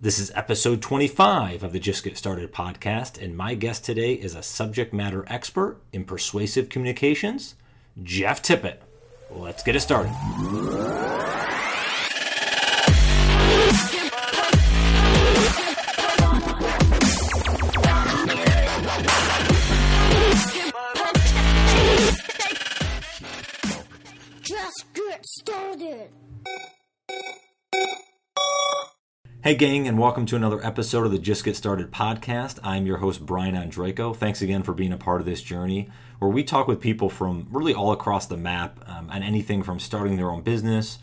This is episode 25 of the Just Get Started podcast, and my guest today is a subject matter expert in persuasive communications, Jeff Tippett. Let's get it started. Just get started. Hey, gang, and welcome to another episode of the Just Get Started podcast. I'm your host, Brian Andraco. Thanks again for being a part of this journey where we talk with people from really all across the map um, on anything from starting their own business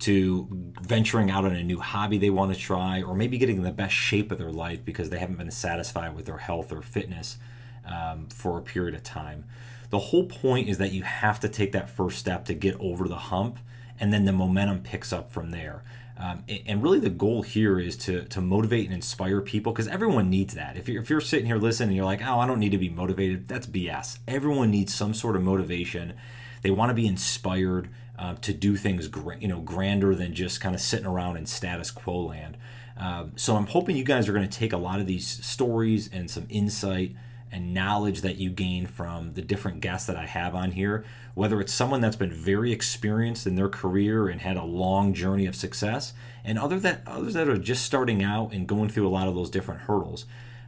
to venturing out on a new hobby they want to try, or maybe getting the best shape of their life because they haven't been satisfied with their health or fitness um, for a period of time. The whole point is that you have to take that first step to get over the hump, and then the momentum picks up from there. Um, and really, the goal here is to to motivate and inspire people because everyone needs that. If you're, if you're sitting here listening you're like, oh, I don't need to be motivated, that's BS. Everyone needs some sort of motivation. They want to be inspired uh, to do things, gra- you know, grander than just kind of sitting around in status quo land. Um, so I'm hoping you guys are going to take a lot of these stories and some insight and knowledge that you gain from the different guests that I have on here, whether it's someone that's been very experienced in their career and had a long journey of success, and other that others that are just starting out and going through a lot of those different hurdles.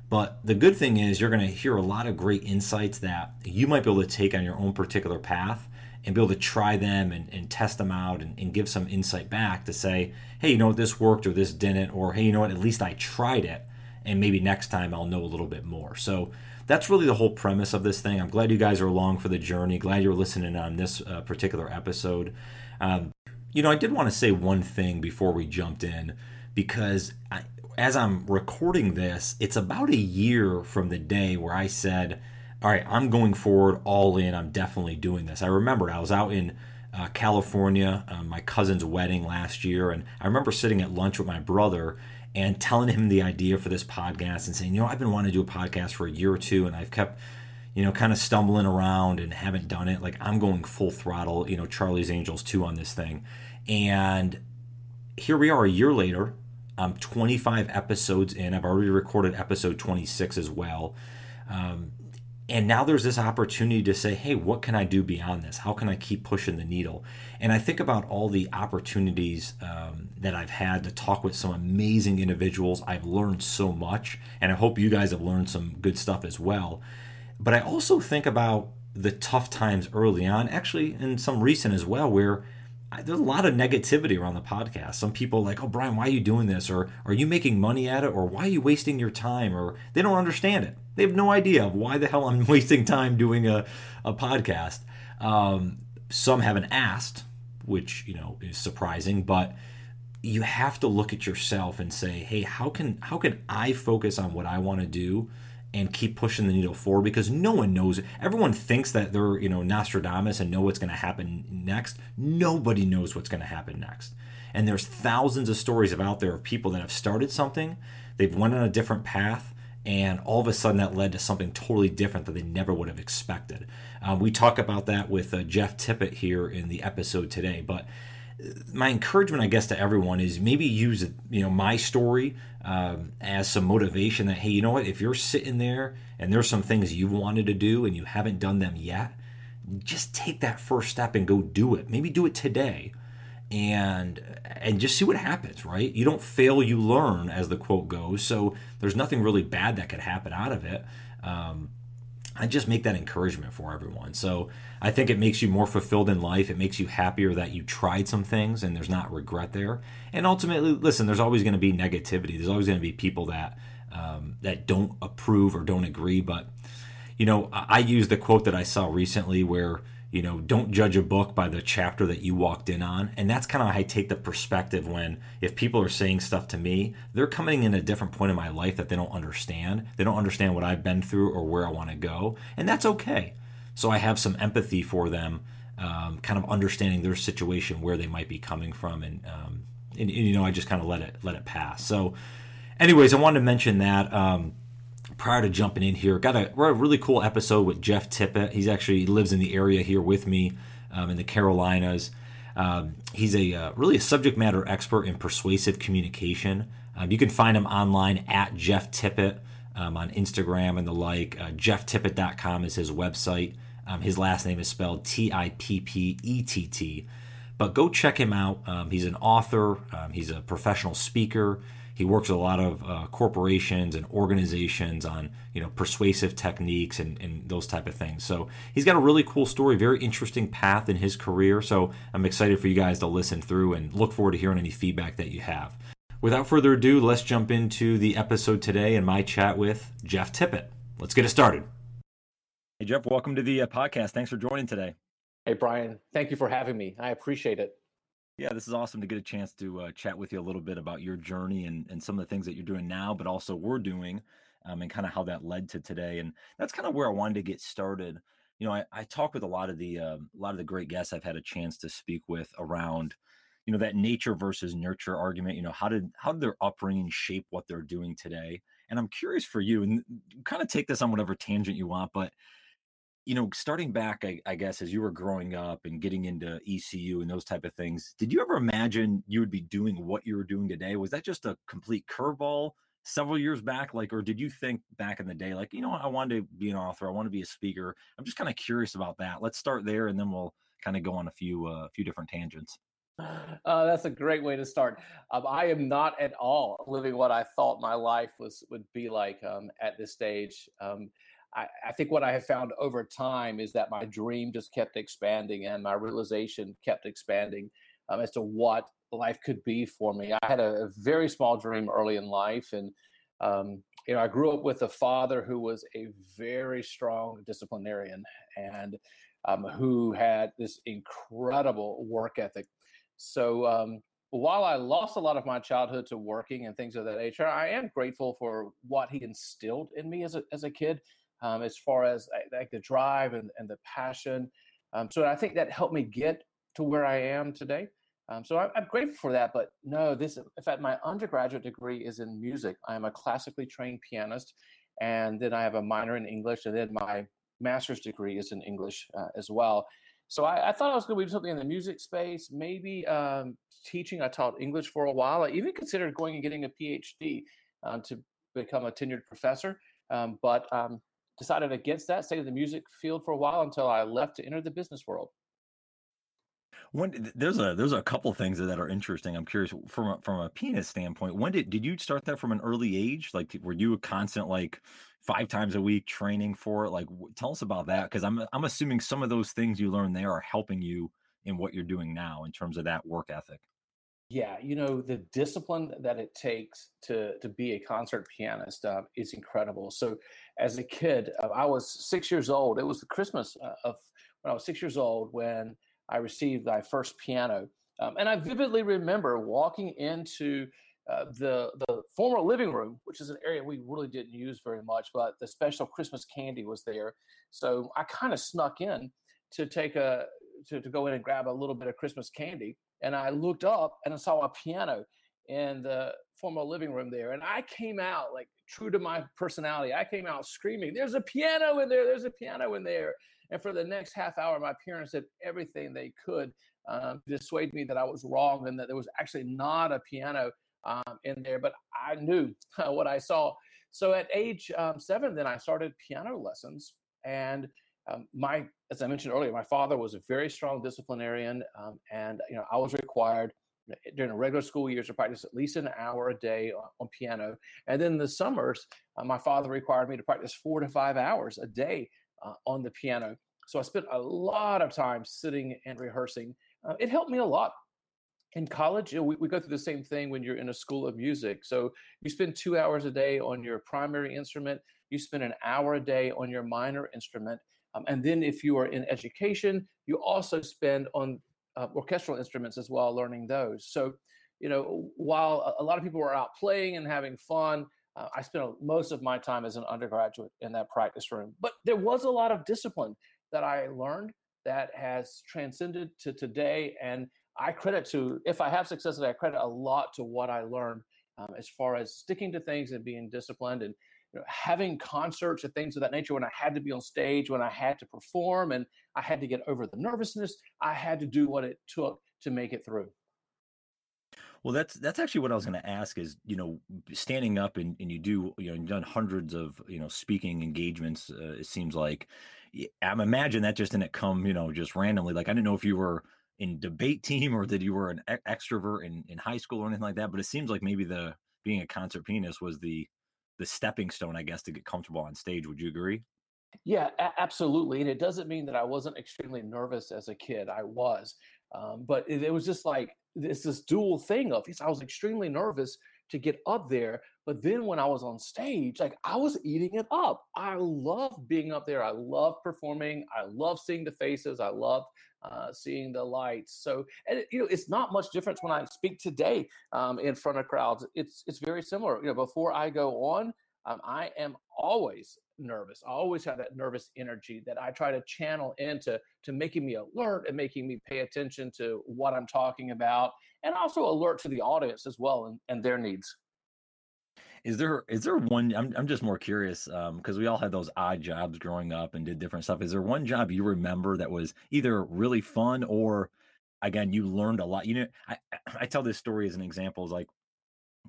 But the good thing is you're going to hear a lot of great insights that you might be able to take on your own particular path and be able to try them and, and test them out and, and give some insight back to say, hey, you know what, this worked or this didn't, or hey, you know what, at least I tried it, and maybe next time I'll know a little bit more. So that's really the whole premise of this thing. I'm glad you guys are along for the journey. Glad you're listening on this uh, particular episode. Um, you know, I did want to say one thing before we jumped in because I, as I'm recording this, it's about a year from the day where I said, All right, I'm going forward all in. I'm definitely doing this. I remember I was out in uh, California, uh, my cousin's wedding last year, and I remember sitting at lunch with my brother and telling him the idea for this podcast and saying, you know, I've been wanting to do a podcast for a year or two and I've kept, you know, kind of stumbling around and haven't done it. Like I'm going full throttle, you know, Charlie's Angels 2 on this thing. And here we are a year later. I'm 25 episodes in. I've already recorded episode 26 as well. Um, and now there's this opportunity to say, hey, what can I do beyond this? How can I keep pushing the needle? And I think about all the opportunities um, that I've had to talk with some amazing individuals. I've learned so much, and I hope you guys have learned some good stuff as well. But I also think about the tough times early on, actually, and some recent as well, where there's a lot of negativity around the podcast. Some people like, "Oh, Brian, why are you doing this?" or "Are you making money at it?" or "Why are you wasting your time?" or they don't understand it. They have no idea of why the hell I'm wasting time doing a, a podcast. Um, some haven't asked, which you know is surprising, but you have to look at yourself and say, "Hey, how can how can I focus on what I want to do?" And keep pushing the needle forward because no one knows. Everyone thinks that they're, you know, Nostradamus and know what's going to happen next. Nobody knows what's going to happen next. And there's thousands of stories out there of people that have started something, they've went on a different path, and all of a sudden that led to something totally different that they never would have expected. Um, we talk about that with uh, Jeff Tippett here in the episode today, but my encouragement, I guess, to everyone is maybe use you know my story um, as some motivation that hey, you know what? If you're sitting there and there's some things you've wanted to do and you haven't done them yet, just take that first step and go do it. Maybe do it today, and and just see what happens. Right? You don't fail, you learn, as the quote goes. So there's nothing really bad that could happen out of it. Um, I just make that encouragement for everyone. So I think it makes you more fulfilled in life. It makes you happier that you tried some things and there's not regret there. And ultimately, listen, there's always going to be negativity. There's always going to be people that um, that don't approve or don't agree. But you know, I, I use the quote that I saw recently where you know, don't judge a book by the chapter that you walked in on. And that's kind of how I take the perspective when if people are saying stuff to me, they're coming in a different point in my life that they don't understand. They don't understand what I've been through or where I want to go. And that's okay. So I have some empathy for them, um, kind of understanding their situation, where they might be coming from. And, um, and, and, you know, I just kind of let it, let it pass. So anyways, I wanted to mention that, um, prior to jumping in here, got a, a really cool episode with Jeff Tippett. He's actually he lives in the area here with me um, in the Carolinas. Um, he's a uh, really a subject matter expert in persuasive communication. Um, you can find him online at Jeff Tippett um, on Instagram and the like. Uh, JeffTippett.com is his website. Um, his last name is spelled T I P P E T T. But go check him out. Um, he's an author, he's a professional speaker. He works with a lot of uh, corporations and organizations on you know persuasive techniques and, and those type of things. So he's got a really cool story, very interesting path in his career. So I'm excited for you guys to listen through and look forward to hearing any feedback that you have. Without further ado, let's jump into the episode today and my chat with Jeff Tippett. Let's get it started. Hey Jeff, welcome to the uh, podcast. Thanks for joining today. Hey Brian, thank you for having me. I appreciate it. Yeah, this is awesome to get a chance to uh, chat with you a little bit about your journey and, and some of the things that you're doing now, but also we're doing um, and kind of how that led to today. And that's kind of where I wanted to get started. You know, I, I talk with a lot of the uh, a lot of the great guests I've had a chance to speak with around, you know, that nature versus nurture argument. You know, how did how did their upbringing shape what they're doing today? And I'm curious for you, and kind of take this on whatever tangent you want, but you know, starting back, I, I, guess, as you were growing up and getting into ECU and those type of things, did you ever imagine you would be doing what you were doing today? Was that just a complete curveball several years back? Like, or did you think back in the day, like, you know, I wanted to be an author, I want to be a speaker. I'm just kind of curious about that. Let's start there, and then we'll kind of go on a few, uh, a uh, few different tangents. Uh, that's a great way to start. Um, I am not at all living what I thought my life was would be like um, at this stage. Um, I, I, think what I have found over time is that my dream just kept expanding and my realization kept expanding um, as to what life could be for me. I had a, a very small dream early in life, and um, you know, I grew up with a father who was a very strong disciplinarian and um, who had this incredible work ethic. So um, while I lost a lot of my childhood to working and things of that nature, I am grateful for what he instilled in me as a, as a kid um, as far as like the drive and, and the passion. Um, so I think that helped me get to where I am today. Um, so I, I'm grateful for that. But no, this in fact my undergraduate degree is in music. I am a classically trained pianist, and then I have a minor in English, and then my master's degree is in English uh, as well. So I, I, thought I was going to do something in the music space, maybe um, teaching. I taught English for a while. I even considered going and getting a PhD uh, to become a tenured professor. Um, but um, decided against that, stayed in the music field for a while until I left to enter the business world. When there's a there's a couple things that are interesting. I'm curious from a, from a pianist standpoint. When did did you start that from an early age? Like, were you a constant like five times a week training for it? Like, tell us about that because I'm I'm assuming some of those things you learned there are helping you in what you're doing now in terms of that work ethic. Yeah, you know the discipline that it takes to to be a concert pianist uh, is incredible. So, as a kid, uh, I was six years old. It was the Christmas uh, of when I was six years old when I received my first piano, um, and I vividly remember walking into uh, the the former living room, which is an area we really didn't use very much, but the special Christmas candy was there. So I kind of snuck in to take a to, to go in and grab a little bit of Christmas candy and I looked up and I saw a piano in the former living room there. And I came out like true to my personality. I came out screaming, There's a piano in there, there's a piano in there. And for the next half hour, my parents did everything they could um, to dissuade me that I was wrong and that there was actually not a piano um, in there. But I knew what I saw. So at age um, seven, then I started piano lessons. And um, my, as I mentioned earlier, my father was a very strong disciplinarian, um, and you know I was required during the regular school years to practice at least an hour a day on, on piano. And then the summers, uh, my father required me to practice four to five hours a day uh, on the piano. So I spent a lot of time sitting and rehearsing. Uh, it helped me a lot. In college, you know, we, we go through the same thing when you're in a school of music. So you spend two hours a day on your primary instrument, you spend an hour a day on your minor instrument, um, and then if you are in education, you also spend on uh, orchestral instruments as well, learning those. So, you know, while a lot of people are out playing and having fun, uh, I spent most of my time as an undergraduate in that practice room. But there was a lot of discipline that I learned that has transcended to today. And I credit to, if I have success, I credit a lot to what I learned um, as far as sticking to things and being disciplined and you know, having concerts and things of that nature when I had to be on stage, when I had to perform, and I had to get over the nervousness. I had to do what it took to make it through. Well, that's that's actually what I was going to ask. Is you know, standing up and, and you do you know you've done hundreds of you know speaking engagements. Uh, it seems like I'm imagine that just didn't come you know just randomly. Like I didn't know if you were in debate team or that you were an extrovert in, in high school or anything like that. But it seems like maybe the being a concert pianist was the the stepping stone, I guess, to get comfortable on stage. Would you agree? Yeah, a- absolutely. And it doesn't mean that I wasn't extremely nervous as a kid. I was, um, but it, it, was just like this this dual thing of I was extremely nervous to get up there, but then when I was on stage, like I was eating it up. I love being up there. I love performing. I love seeing the faces. I love uh, seeing the lights. So, and it, you know, it's not much difference when I speak today um, in front of crowds. It's it's very similar. You know, before I go on, um, I am always nervous. I always have that nervous energy that I try to channel into to making me alert and making me pay attention to what I'm talking about, and also alert to the audience as well and, and their needs. Is there is there one? I'm I'm just more curious because um, we all had those odd jobs growing up and did different stuff. Is there one job you remember that was either really fun or again you learned a lot? You know, I I tell this story as an example, is like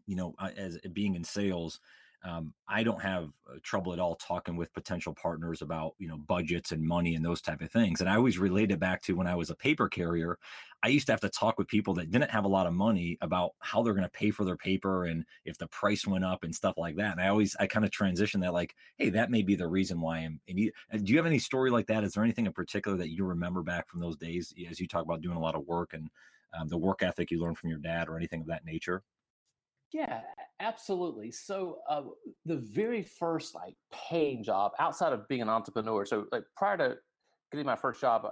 you know as being in sales um, I don't have uh, trouble at all talking with potential partners about you know budgets and money and those type of things. And I always relate it back to when I was a paper carrier. I used to have to talk with people that didn't have a lot of money about how they're going to pay for their paper and if the price went up and stuff like that. And I always I kind of transition that like, hey, that may be the reason why I'm. In uh, Do you have any story like that? Is there anything in particular that you remember back from those days as you talk about doing a lot of work and um, the work ethic you learned from your dad or anything of that nature? Yeah, absolutely. So uh, the very first like paying job outside of being an entrepreneur. So like prior to getting my first job, uh,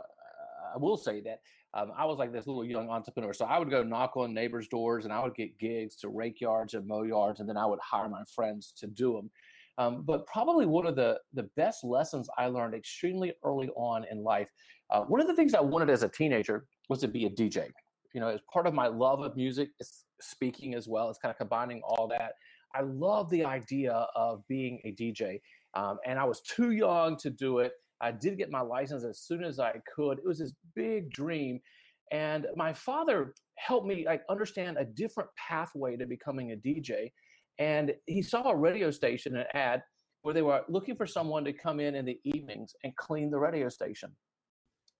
I will say that um, I was like this little young entrepreneur. So I would go knock on neighbors' doors and I would get gigs to rake yards and mow yards, and then I would hire my friends to do them. Um, but probably one of the the best lessons I learned extremely early on in life. Uh, one of the things I wanted as a teenager was to be a DJ you know, as part of my love of music, it's speaking as well. It's kind of combining all that. I love the idea of being a DJ, um, and I was too young to do it. I did get my license as soon as I could. It was this big dream, and my father helped me like understand a different pathway to becoming a DJ. And he saw a radio station an ad where they were looking for someone to come in in the evenings and clean the radio station.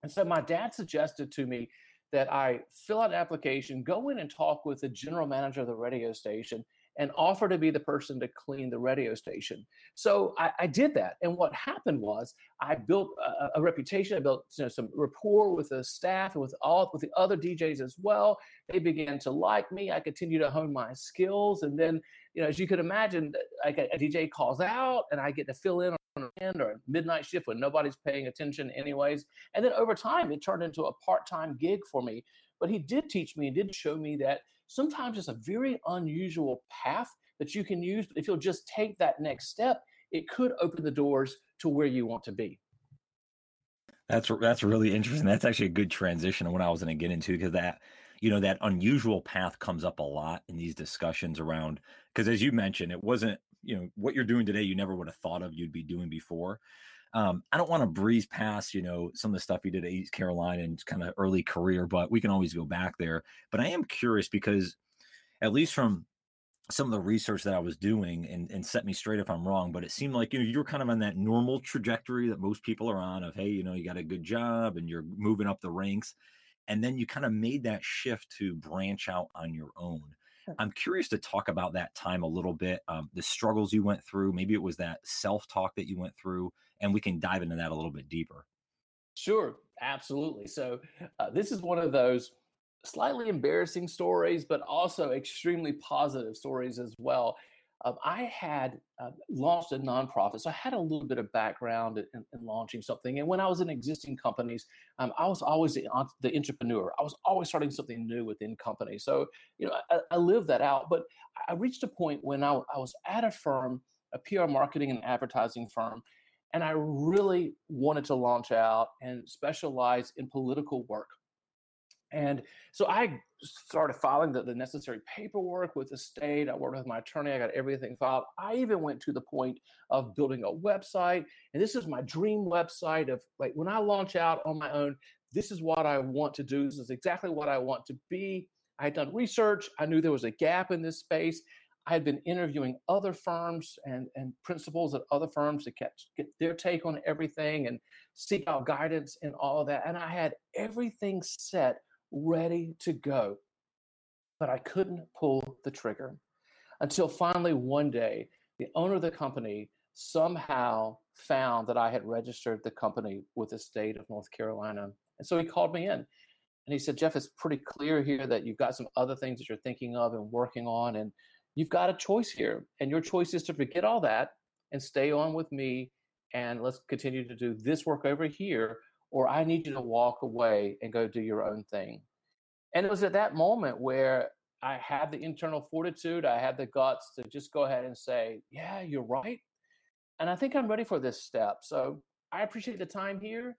And so my dad suggested to me that I fill out an application, go in and talk with the general manager of the radio station, and offer to be the person to clean the radio station. So I, I did that, and what happened was I built a, a reputation. I built you know, some rapport with the staff and with all with the other DJs as well. They began to like me. I continued to hone my skills, and then you know, as you could imagine, like a, a DJ calls out, and I get to fill in on end or a midnight shift when nobody's paying attention anyways and then over time it turned into a part-time gig for me. But he did teach me and did show me that sometimes it's a very unusual path that you can use but if you'll just take that next step it could open the doors to where you want to be. That's that's really interesting. That's actually a good transition of what i was going to get into because that you know that unusual path comes up a lot in these discussions around because as you mentioned it wasn't you know what you're doing today you never would have thought of you'd be doing before um, i don't want to breeze past you know some of the stuff you did at east carolina and kind of early career but we can always go back there but i am curious because at least from some of the research that I was doing and, and set me straight if I'm wrong, but it seemed like you know you were kind of on that normal trajectory that most people are on of hey, you know, you got a good job and you're moving up the ranks. And then you kind of made that shift to branch out on your own. I'm curious to talk about that time a little bit, um, the struggles you went through. Maybe it was that self talk that you went through, and we can dive into that a little bit deeper. Sure, absolutely. So, uh, this is one of those slightly embarrassing stories, but also extremely positive stories as well. Um, I had uh, launched a nonprofit, so I had a little bit of background in, in launching something. And when I was in existing companies, um, I was always the, the, entrepreneur. I was always starting something new within companies. So you know, I, I lived that out. But I reached a point when I, I was at a firm, a PR marketing and advertising firm, and I really wanted to launch out and specialize in political work. And so I started filing the, the necessary paperwork with the state. I worked with my attorney. I got everything filed. I even went to the point of building a website. And this is my dream website of like when I launch out on my own, this is what I want to do. This is exactly what I want to be. I had done research. I knew there was a gap in this space. I had been interviewing other firms and, and principals at other firms to get, get their take on everything and seek out guidance and all of that. And I had everything set, ready to go. But I couldn't pull the trigger until finally one day, the owner of the company somehow found that I had registered the company with the state of North Carolina. And so he called me in and he said, Jeff, it's pretty clear here that you've got some other things that you're thinking of and working on. And you've got a choice here. And your choice is to forget all that and stay on with me. And let's continue to do this work over here. Or I need you to walk away and go do your own thing. And it was at that moment where I had the internal fortitude, I had the guts to just go ahead and say, Yeah, you're right and I think I'm ready for this step. So I appreciate the time here,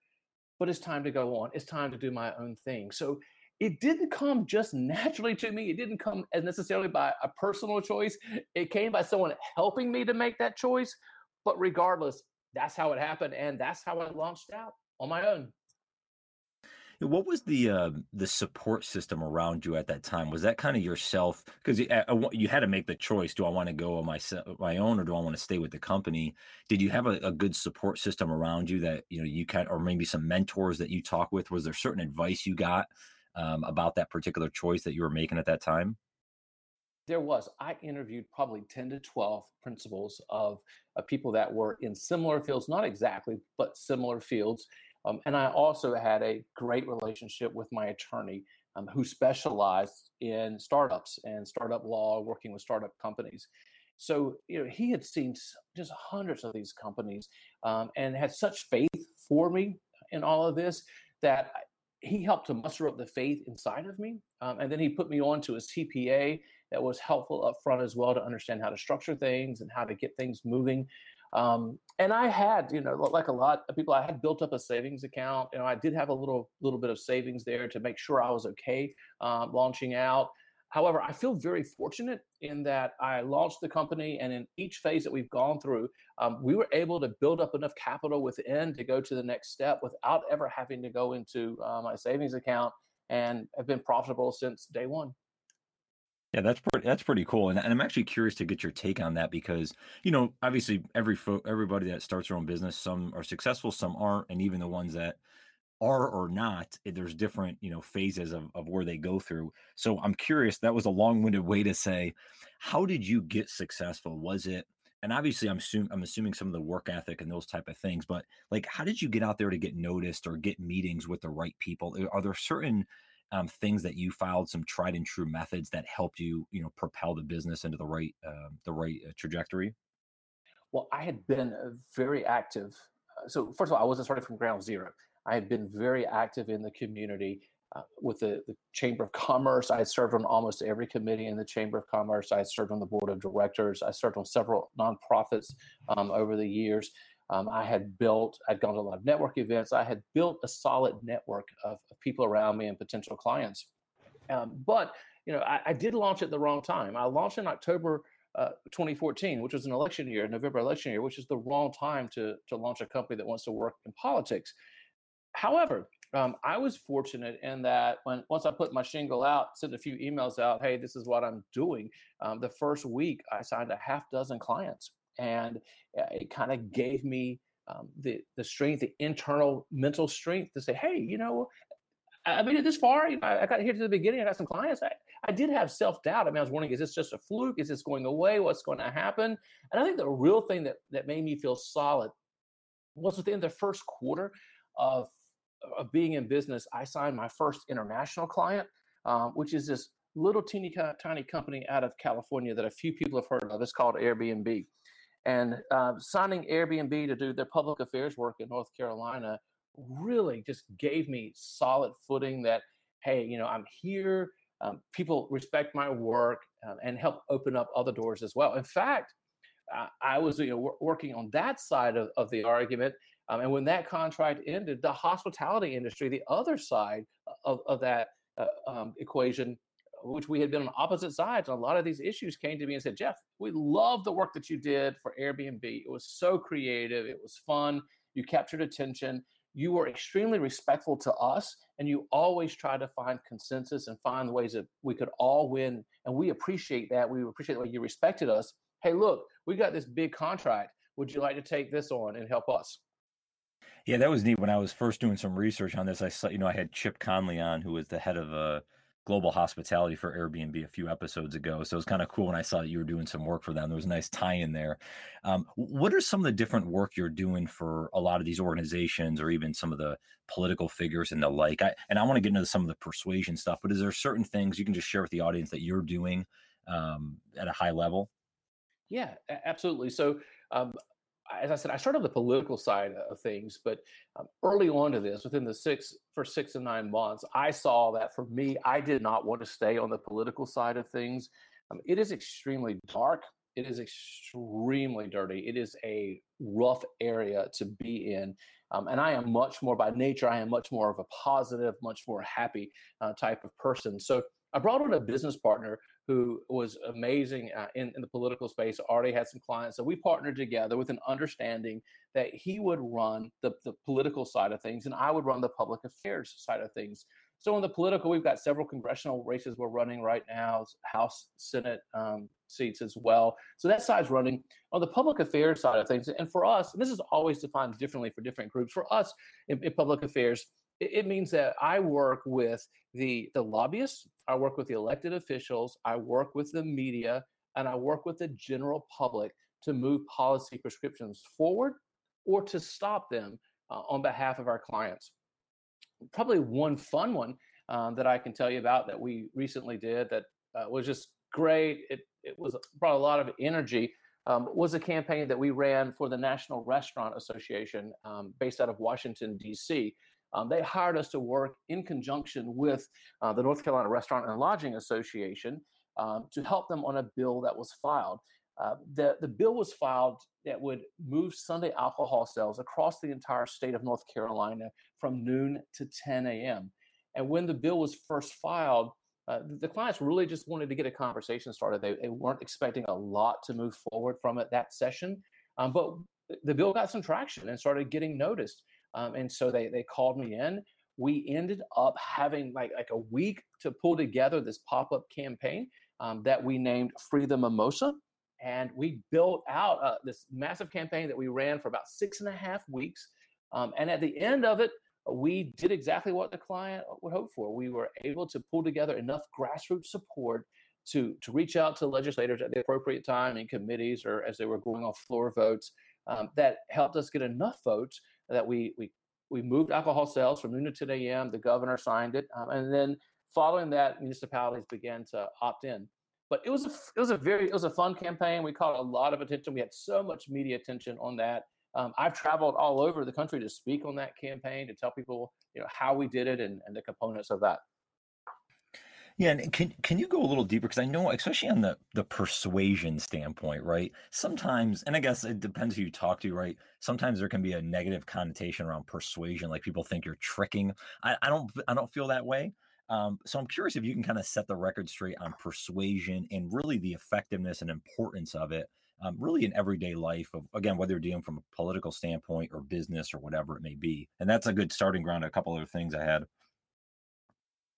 but it's time to go on. It's time to do my own thing. So it didn't come just naturally to me. It didn't come as necessarily by a personal choice. It came by someone helping me to make that choice. But regardless, that's how it happened. And that's how I launched out on my own. What was the uh, the support system around you at that time? Was that kind of yourself? Because you, you, had to make the choice: Do I want to go on my my own, or do I want to stay with the company? Did you have a, a, good support system around you that you know you kind, or maybe some mentors that you talk with? Was there certain advice you got um, about that particular choice that you were making at that time? There was. I interviewed probably ten to twelve principals of, of people that were in similar fields, not exactly, but similar fields um, and I also had a great relationship with my attorney um, who specialized in startups and startup law, working with startup companies. So, you know, he had seen just hundreds of these companies um, and had such faith for me in all of this that he helped to muster up the faith inside of me. Um, and then he put me on to a CPA that was helpful up front as well to understand how to structure things and how to get things moving. Um, and I had, you know, like a lot of people, I had built up a savings account. You know, I did have a little little bit of savings there to make sure I was okay um, launching out. However, I feel very fortunate in that I launched the company, and in each phase that we've gone through, um, we were able to build up enough capital within to go to the next step without ever having to go into uh, my savings account, and have been profitable since day one. Yeah, that's pretty. That's pretty cool, and, and I'm actually curious to get your take on that because you know, obviously, every fo- everybody that starts their own business, some are successful, some aren't, and even the ones that are or not, eh, there's different you know phases of of where they go through. So I'm curious. That was a long-winded way to say, how did you get successful? Was it and obviously I'm assuming I'm assuming some of the work ethic and those type of things, but like how did you get out there to get noticed or get meetings with the right people? Are there certain um, things that you filed, some tried and true methods that helped you, you know, propel the business into the right, uh, the right uh, trajectory? Well, I had been uh, very active. Uh, so first of all, I wasn't starting from ground zero. I had been very active in the community uh, with the, the, Chamber of Commerce. I served on almost every committee in the Chamber of Commerce. I served on the board of directors. I served on several nonprofits um, over the years. Um, I had built, I'd gone to a lot of network events. I had built a solid network of, of people around me and potential clients. Um, but, you know, I, I, did launch at the wrong time. I launched in October uh, 2014, which was an election year, November election year, which is the wrong time to, to launch a company that wants to work in politics. However, um, I was fortunate in that when once I put my shingle out, sent a few emails out, hey, this is what I'm doing. Um, the first week, I signed a half dozen clients and uh, it kind of gave me um, the the strength, the internal mental strength to say, hey, you know, I made it this far. You know, I got here to the beginning. I got some clients. I, I did have self doubt. I mean, I was wondering, is this just a fluke? Is this going away? What's going to happen? And I think the real thing that that made me feel solid was within the first quarter of of being in business. I signed my first international client, um, which is this little teeny tiny company out of California that a few people have heard of. It's called Airbnb. And uh, signing Airbnb to do their public affairs work in North Carolina really just gave me solid footing that, hey, you know, I'm here. Um, people respect my work um, and help open up other doors as well. In fact, uh, I was you know, w- working on that side of, of the argument. Um, and when that contract ended, the hospitality industry, the other side of, of that uh, um, equation, which we had been on opposite sides. And a lot of these issues came to me and said, Jeff, we love the work that you did for Airbnb. It was so creative, it was fun, you captured attention, you were extremely respectful to us and you always try to find consensus and find ways that we could all win. And we appreciate that. We appreciate the way you respected us. Hey, look, we got this big contract. Would you like to take this on and help us? Yeah, that was neat. When I was first doing some research on this, I saw, you know, I had Chip Conley on, who was the head of uh, global hospitality for Airbnb a few episodes ago. So it was kind of cool when I saw that you were doing some work for them. There was a nice tie in there. Um, what are some of the different work you're doing for a lot of these organizations or even some of the political figures and the like? I, and I want to get into some of the persuasion stuff, but is there certain things you can just share with the audience that you're doing um, at a high level? Yeah, absolutely. So um, as I said, I started on the political side of things, but um, early on to this, within the six for six and nine months, I saw that for me, I did not want to stay on the political side of things. Um, it is extremely dark. It is extremely dirty. It is a rough area to be in. Um, and I am much more by nature, I am much more of a positive, much more happy uh, type of person. So I brought on a business partner who was amazing uh, in, in the political space, already had some clients. So we partnered together with an understanding that he would run the, the political side of things and I would run the public affairs side of things. So in the political, we've got several congressional races we're running right now, House, Senate um, seats as well. So that side's running. On the public affairs side of things, and for us, and this is always defined differently for different groups. For us in, in public affairs, it means that I work with the the lobbyists, I work with the elected officials, I work with the media, and I work with the general public to move policy prescriptions forward or to stop them uh, on behalf of our clients. Probably one fun one um, that I can tell you about that we recently did that uh, was just great. It it was brought a lot of energy. Um, was a campaign that we ran for the National Restaurant Association um, based out of Washington, D.C. Um, they hired us to work in conjunction with uh, the North Carolina Restaurant and Lodging Association um, to help them on a bill that was filed. Uh, the, the bill was filed that would move Sunday alcohol sales across the entire state of North Carolina from noon to 10 a.m. And when the bill was first filed, uh, the clients really just wanted to get a conversation started. They, they, weren't expecting a lot to move forward from it that session, um, but the bill got some traction and started getting noticed. Um, and so they they called me in. We ended up having like like a week to pull together this pop up campaign um, that we named Free the Mimosa, and we built out uh, this massive campaign that we ran for about six and a half weeks. Um, and at the end of it, we did exactly what the client would hope for. We were able to pull together enough grassroots support to to reach out to legislators at the appropriate time in committees or as they were going off floor votes um, that helped us get enough votes that we we we moved alcohol sales from noon to 10 a.m. The governor signed it, um, and then following that, municipalities began to opt in. But it was a it was a very it was a fun campaign. We caught a lot of attention. We had so much media attention on that. Um, I've traveled all over the country to speak on that campaign to tell people you know how we did it and, and the components of that. Yeah, and can can you go a little deeper? Because I know, especially on the the persuasion standpoint, right? Sometimes, and I guess it depends who you talk to, right? Sometimes there can be a negative connotation around persuasion, like people think you're tricking. I, I don't I don't feel that way. Um, so I'm curious if you can kind of set the record straight on persuasion and really the effectiveness and importance of it, um, really in everyday life. Of again, whether you're dealing from a political standpoint or business or whatever it may be, and that's a good starting ground. A couple other things I had.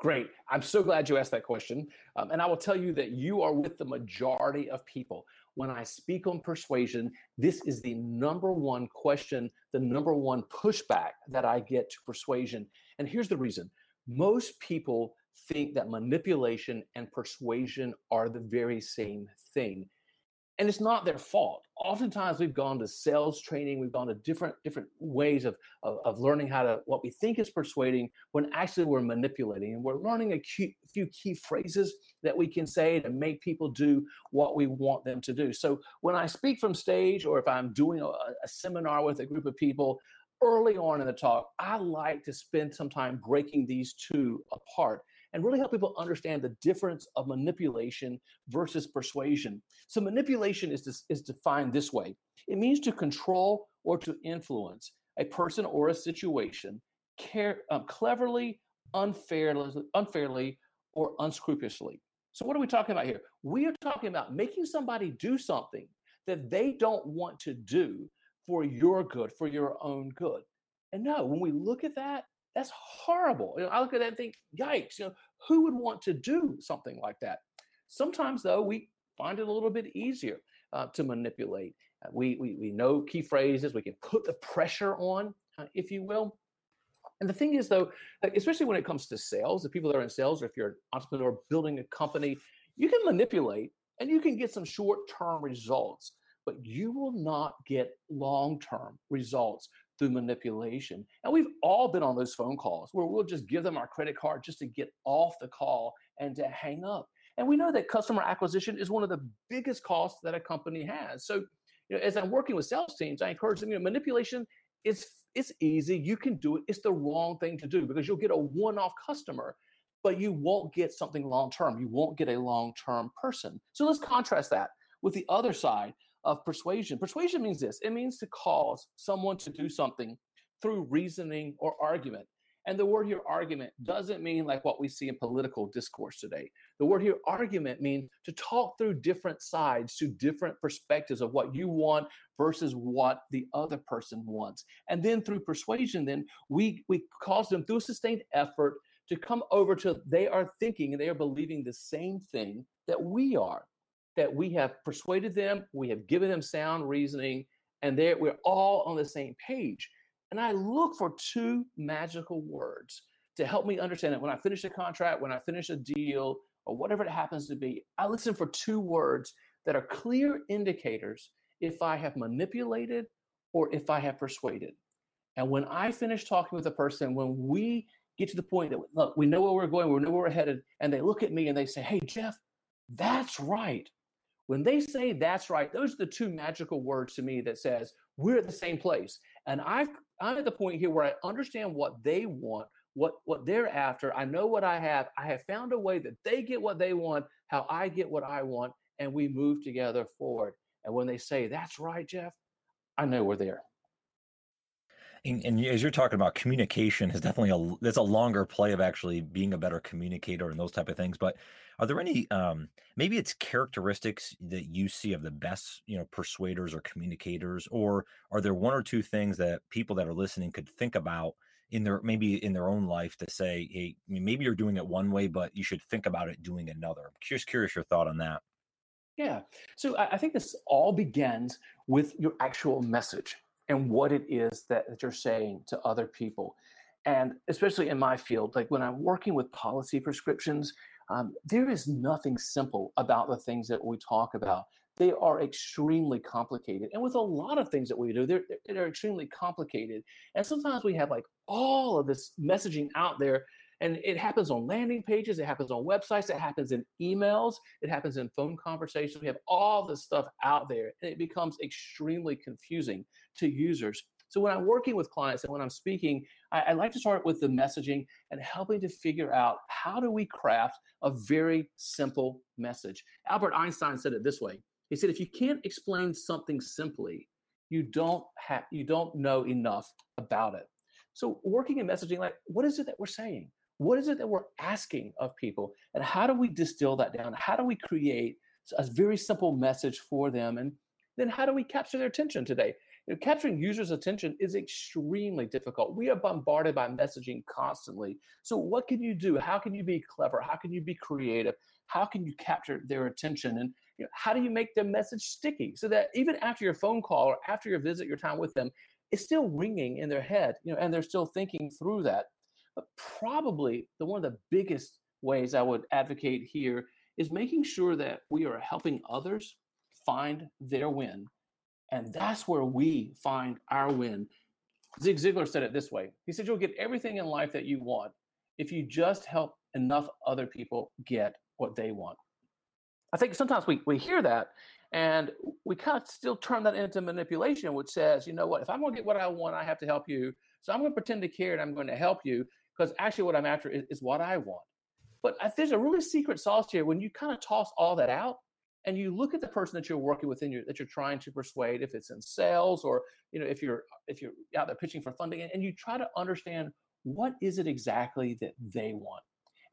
Great. I'm so glad you asked that question. Um, and I will tell you that you are with the majority of people. When I speak on persuasion, this is the number one question, the number one pushback that I get to persuasion. And here's the reason most people think that manipulation and persuasion are the very same thing and it's not their fault. Oftentimes we've gone to sales training we've gone to different different ways of, of, of learning how to what we think is persuading when actually we're manipulating and we're learning a key, few key phrases that we can say to make people do what we want them to do. So when i speak from stage or if i'm doing a, a seminar with a group of people early on in the talk i like to spend some time breaking these two apart and really help people understand the difference of manipulation versus persuasion. So, manipulation is, is defined this way it means to control or to influence a person or a situation care, um, cleverly, unfairly, unfairly, or unscrupulously. So, what are we talking about here? We are talking about making somebody do something that they don't want to do for your good, for your own good. And no, when we look at that, That's horrible. You know, I look at that and think, yikes, you know, who would want to do something like that? Sometimes, though, we find it a little bit easier uh, to manipulate. Uh, we, we, we know key phrases, we can put the pressure on, uh, if you will. And the thing is, though, especially when it comes to sales, the people that are in sales, or if you're an entrepreneur building a company, you can manipulate and you can get some short term results, but you will not get long term results through manipulation. And we've all been on those phone calls where we'll just give them our credit card just to get off the call and to hang up. And we know that customer acquisition is one of the biggest costs that a company has. So, you know, as I'm working with sales teams, I encourage them, you know, manipulation is it's easy. You can do it. It's the wrong thing to do because you'll get a one-off customer, but you won't get something long-term. You won't get a long-term person. So let's contrast that with the other side of persuasion. Persuasion means this it means to cause someone to do something through reasoning or argument. And the word here, argument, doesn't mean like what we see in political discourse today. The word here, argument, means to talk through different sides to different perspectives of what you want versus what the other person wants. And then through persuasion, then we we cause them through sustained effort to come over to they are thinking and they are believing the same thing that we are that we have persuaded them, we have given them sound reasoning, and we're all on the same page. And I look for two magical words to help me understand that when I finish a contract, when I finish a deal, or whatever it happens to be, I listen for two words that are clear indicators if I have manipulated or if I have persuaded. And when I finish talking with a person, when we get to the point that look, we know where we're going, we know where we're headed, and they look at me and they say, Hey, Jeff, that's right. When they say that's right, those are the two magical words to me that says we're at the same place. And I've I'm at the point here where I understand what they want, what what they're after. I know what I have. I have found a way that they get what they want, how I get what I want, and we move together forward. And when they say that's right, Jeff, I know we're there. And, and, as you're talking about communication is definitely a that's a longer play of actually being a better communicator and those type of things but are there any um maybe it's characteristics that you see of the best you know persuaders or communicators or are there one or two things that people that are listening could think about in their maybe in their own life to say hey maybe you're doing it one way but you should think about it doing another. I'm just curious your thought on that. Yeah. So i think this all begins with your actual message and what it is that, that you're saying to other people. And especially in my field, like when I'm working with policy prescriptions, um, there is nothing simple about the things that we talk about. They are extremely complicated. And with a lot of things that we do, they're, they're extremely complicated. And sometimes we have like all of this messaging out there and it happens on landing pages, it happens on websites, it happens in emails, it happens in phone conversations. We have all this stuff out there, and it becomes extremely confusing to users. So when I'm working with clients and when I'm speaking, I, I, like to start with the messaging and helping to figure out how do we craft a very simple message. Albert Einstein said it this way. He said, if you can't explain something simply, you don't have you don't know enough about it. So working in messaging, like what is it that we're saying? What is it that we're asking of people? And how do we distill that down? How do we create a very simple message for them? And then how do we capture their attention today? You know, capturing users' attention is extremely difficult. We are bombarded by messaging constantly. So, what can you do? How can you be clever? How can you be creative? How can you capture their attention? And you know, how do you make the message sticky so that even after your phone call or after your visit, your time with them, it's still ringing in their head, you know, and they're still thinking through that. But probably the one of the biggest ways I would advocate here is making sure that we are helping others find their win. And that's where we find our win. Zig Ziglar said it this way He said, You'll get everything in life that you want if you just help enough other people get what they want. I think sometimes we, we hear that and we kind of still turn that into manipulation, which says, you know what, if I'm going to get what I want, I have to help you. So I'm going to pretend to care and I'm going to help you because actually what I'm after is, is what I want. But there's a really secret sauce here when you kind of toss all that out and you look at the person that you're working with and that you're trying to persuade, if it's in sales or you know if you're if you're out there pitching for funding, and you try to understand what is it exactly that they want.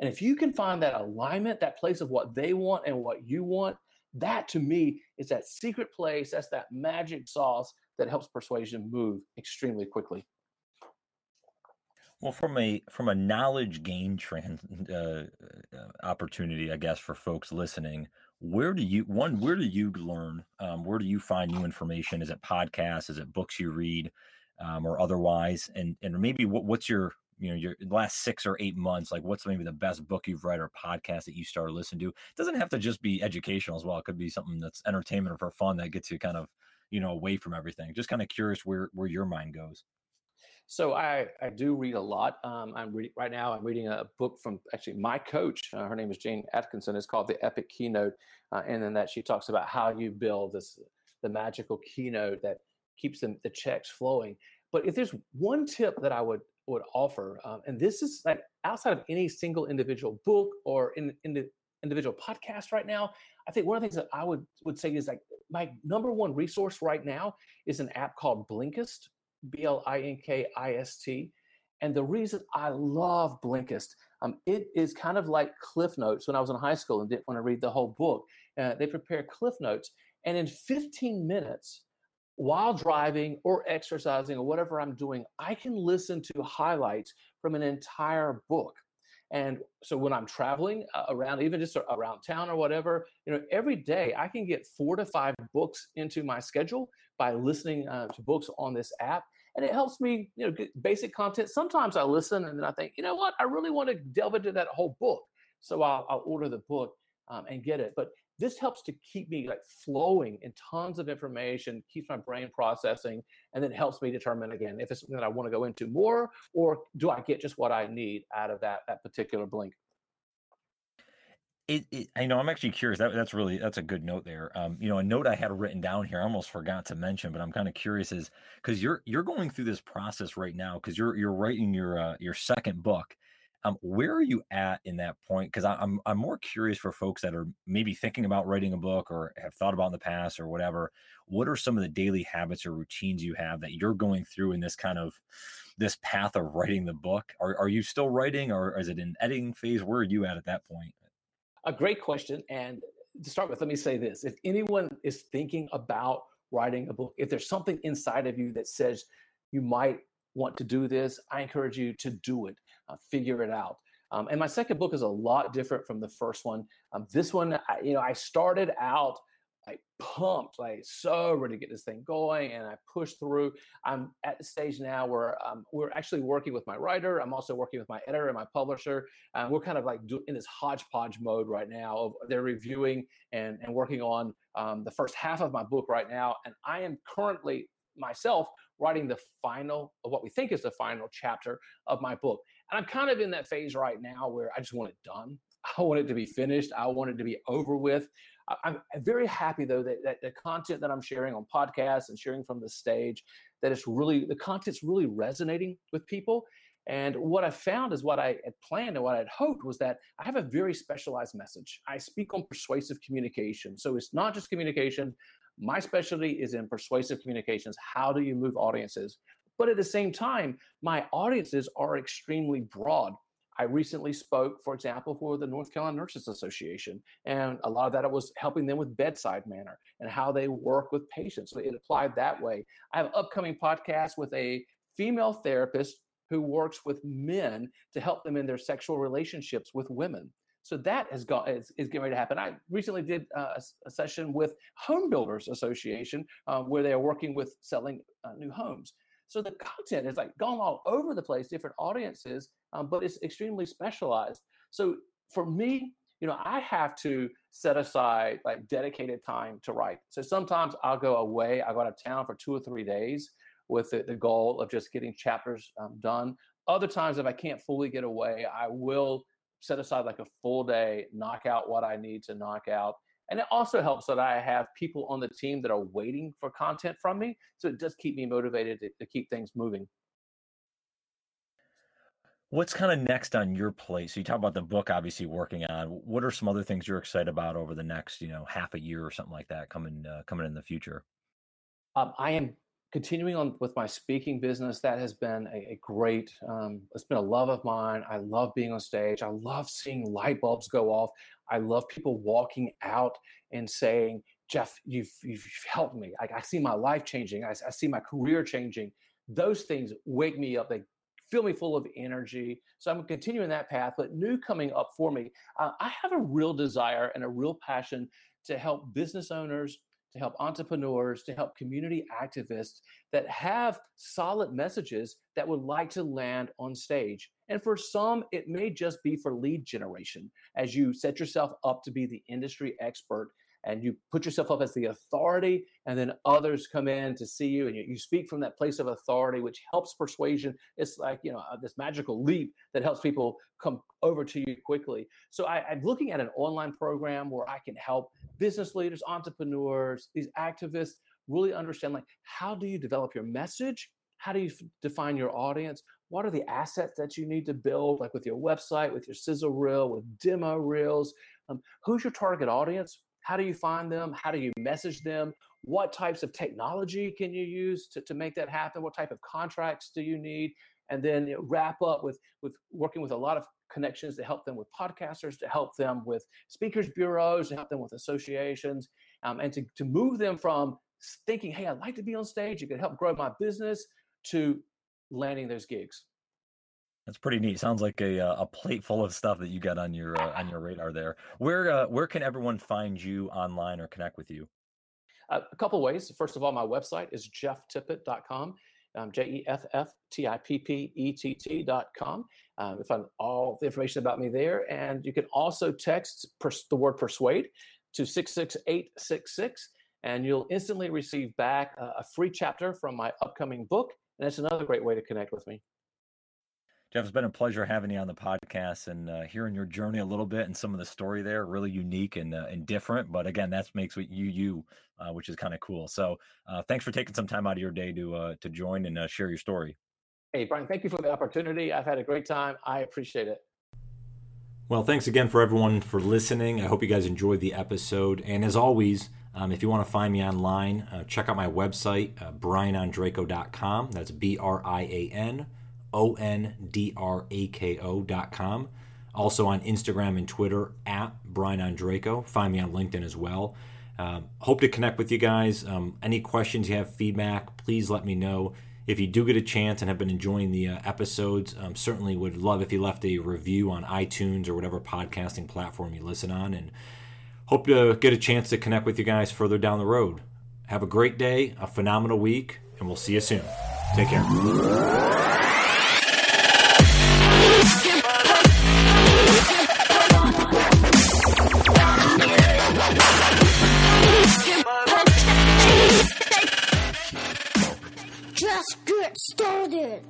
And if you can find that alignment, that place of what they want and what you want, that to me is that secret place. That's that magic sauce that helps persuasion move extremely quickly. Well, from a from a knowledge gain trend uh, uh, opportunity, I guess for folks listening, where do you one where do you learn? Um, where do you find new information? Is it podcasts? Is it books you read, um, or otherwise? And and maybe what, what's your you know your last six or eight months like what's maybe the best book you've read or podcast that you started listening to it doesn't have to just be educational as well it could be something that's entertainment or for fun that gets you kind of you know away from everything just kind of curious where where your mind goes so I, I do read a lot. Um, I'm reading right now. I'm reading a book from actually my coach. Uh, her name is Jane Atkinson. It's called The Epic Keynote, uh, and then that she talks about how you build this the magical keynote that keeps them, the checks flowing. But if there's one tip that I would would offer, um, and this is like outside of any single individual book or in, in the individual podcast right now, I think one of the things that I would would say is like my number one resource right now is an app called Blinkist. B L I N K I S T. And the reason I love Blinkist, um, it is kind of like Cliff Notes when I was in high school and didn't want to read the whole book. Uh, they prepare Cliff Notes, and in 15 minutes, while driving or exercising or whatever I'm doing, I can listen to highlights from an entire book. And so when I'm traveling uh, around, even just around town or whatever, you know, every day I can get four to five books into my schedule by listening uh, to books on this app. And it helps me, you know, get basic content. Sometimes I listen and then I think, you know what, I really want to delve into that whole book. So I'll, I'll order the book um, and get it. But this helps to keep me like flowing in tons of information, keeps my brain processing, and then helps me determine again if it's something that I want to go into more or do I get just what I need out of that that particular blink. It, it, I know I'm actually curious. That, that's really that's a good note there. Um, you know, a note I had written down here, I almost forgot to mention, but I'm kind of curious is because you're you're going through this process right now because you're you're writing your uh, your second book, um, where are you at in that point? Because I'm I'm more curious for folks that are maybe thinking about writing a book or have thought about in the past or whatever. What are some of the daily habits or routines you have that you're going through in this kind of this path of writing the book? Are are you still writing or is it an editing phase? Where are you at at that point? A great question. And to start with, let me say this: if anyone is thinking about writing a book, if there's something inside of you that says you might want to do this, I encourage you to do it, uh, figure it out. Um, and my second book is a lot different from the first one. Um, this one, I, you know, I started out like pumped, like so ready to get this thing going, and I pushed through. I'm at the stage now where um, we're actually working with my writer. I'm also working with my editor and my publisher. Uh, we're kind of like do, in this hodgepodge mode right now. Of they're reviewing and and working on um, the first half of my book right now, and I am currently myself writing the final of what we think is the final chapter of my book. And I'm kind of in that phase right now where I just want it done. I want it to be finished. I want it to be over with. I'm very happy though that, that the content that I'm sharing on podcasts and sharing from the stage, that it's really the content's really resonating with people. And what I found is what I had planned and what I had hoped was that I have a very specialized message. I speak on persuasive communication. So it's not just communication, my specialty is in persuasive communications. How do you move audiences? But at the same time, my audiences are extremely broad. I recently spoke, for example, for the North Carolina Nurses Association, and a lot of that was helping them with bedside manner and how they work with patients. So it applied that way. I have upcoming podcast with a female therapist who works with men to help them in their sexual relationships with women. So that has got is, is getting ready to happen. I recently did uh, a, a, session with Home Builders Association um, where they are working with selling uh, new homes. So the content is like gone all over the place, different audiences, um, but it's extremely specialized. So for me, you know, I have to set aside like dedicated time to write. So sometimes I'll go away, I'll go out of town for two or three days with the, the goal of just getting chapters um, done. Other times, if I can't fully get away, I will set aside like a full day, knock out what I need to knock out. And it also helps that I have people on the team that are waiting for content from me. So it does keep me motivated to, to keep things moving. What's kind of next on your plate? So you talk about the book, obviously working on. What are some other things you're excited about over the next, you know, half a year or something like that coming uh, coming in the future? Um, I am continuing on with my speaking business, that has been a, a great, um, it's been a love of mine. I love being on stage. I love seeing light bulbs go off. I love people walking out and saying, Jeff, you've, you've helped me. I, I see my life changing. I, I see my career changing. Those things wake me up. They fill me full of energy. So I'm continuing that path, but new coming up for me. Uh, I have a real desire and a real passion to help business owners, to help entrepreneurs, to help community activists that have solid messages that would like to land on stage. And for some, it may just be for lead generation as you set yourself up to be the industry expert and you put yourself up as the authority, and then others come in to see you, and you, you speak from that place of authority, which helps persuasion. It's like you know uh, this magical leap that helps people come over to you quickly. So I, I'm looking at an online program where I can help business leaders, entrepreneurs, these activists really understand like how do you develop your message how do you f- define your audience what are the assets that you need to build like with your website with your sizzle reel with demo reels um, who's your target audience how do you find them? How do you message them? What types of technology can you use to, to make that happen? What type of contracts do you need? And then you know, wrap up with, with working with a lot of connections to help them with podcasters, to help them with speakers bureaus, to help them with associations, um, and to, to move them from thinking, hey, I'd like to be on stage, it could help grow my business, to landing those gigs. That's pretty neat. Sounds like a uh, a plate full of stuff that you got on your uh, on your radar there. Where uh, where can everyone find you online or connect with you? Uh, a couple ways. First of all, my website is jefftippett.com. Um, J E F F T I P P E T T.com. Um, you find all the information about me there. And you can also text pers- the word persuade to 66866, and you'll instantly receive back a, a free chapter from my upcoming book. And that's another great way to connect with me. Jeff, it's been a pleasure having you on the podcast and uh, hearing your journey a little bit and some of the story there. Really unique and uh, and different, but again, that makes what you you, uh, which is kind of cool. So, uh, thanks for taking some time out of your day to uh, to join and uh, share your story. Hey, Brian, thank you for the opportunity. I've had a great time. I appreciate it. Well, thanks again for everyone for listening. I hope you guys enjoyed the episode. And as always, um, if you want to find me online, check out my website, uh, brianondrako.com. That's B R I A N O N D R A K O dot com. Also on Instagram and Twitter at Brian Ondrako. Find me on LinkedIn as well. Um, hope to connect with you guys. Um, any questions you have, feedback, please let me know. If you do get a chance and have been enjoying the uh, episodes, um, certainly would love if you left a review on iTunes or whatever podcasting platform you listen on. And hope to get a chance to connect with you guys further down the road. Have a great day, a phenomenal week, and we'll see you soon. Take care. で。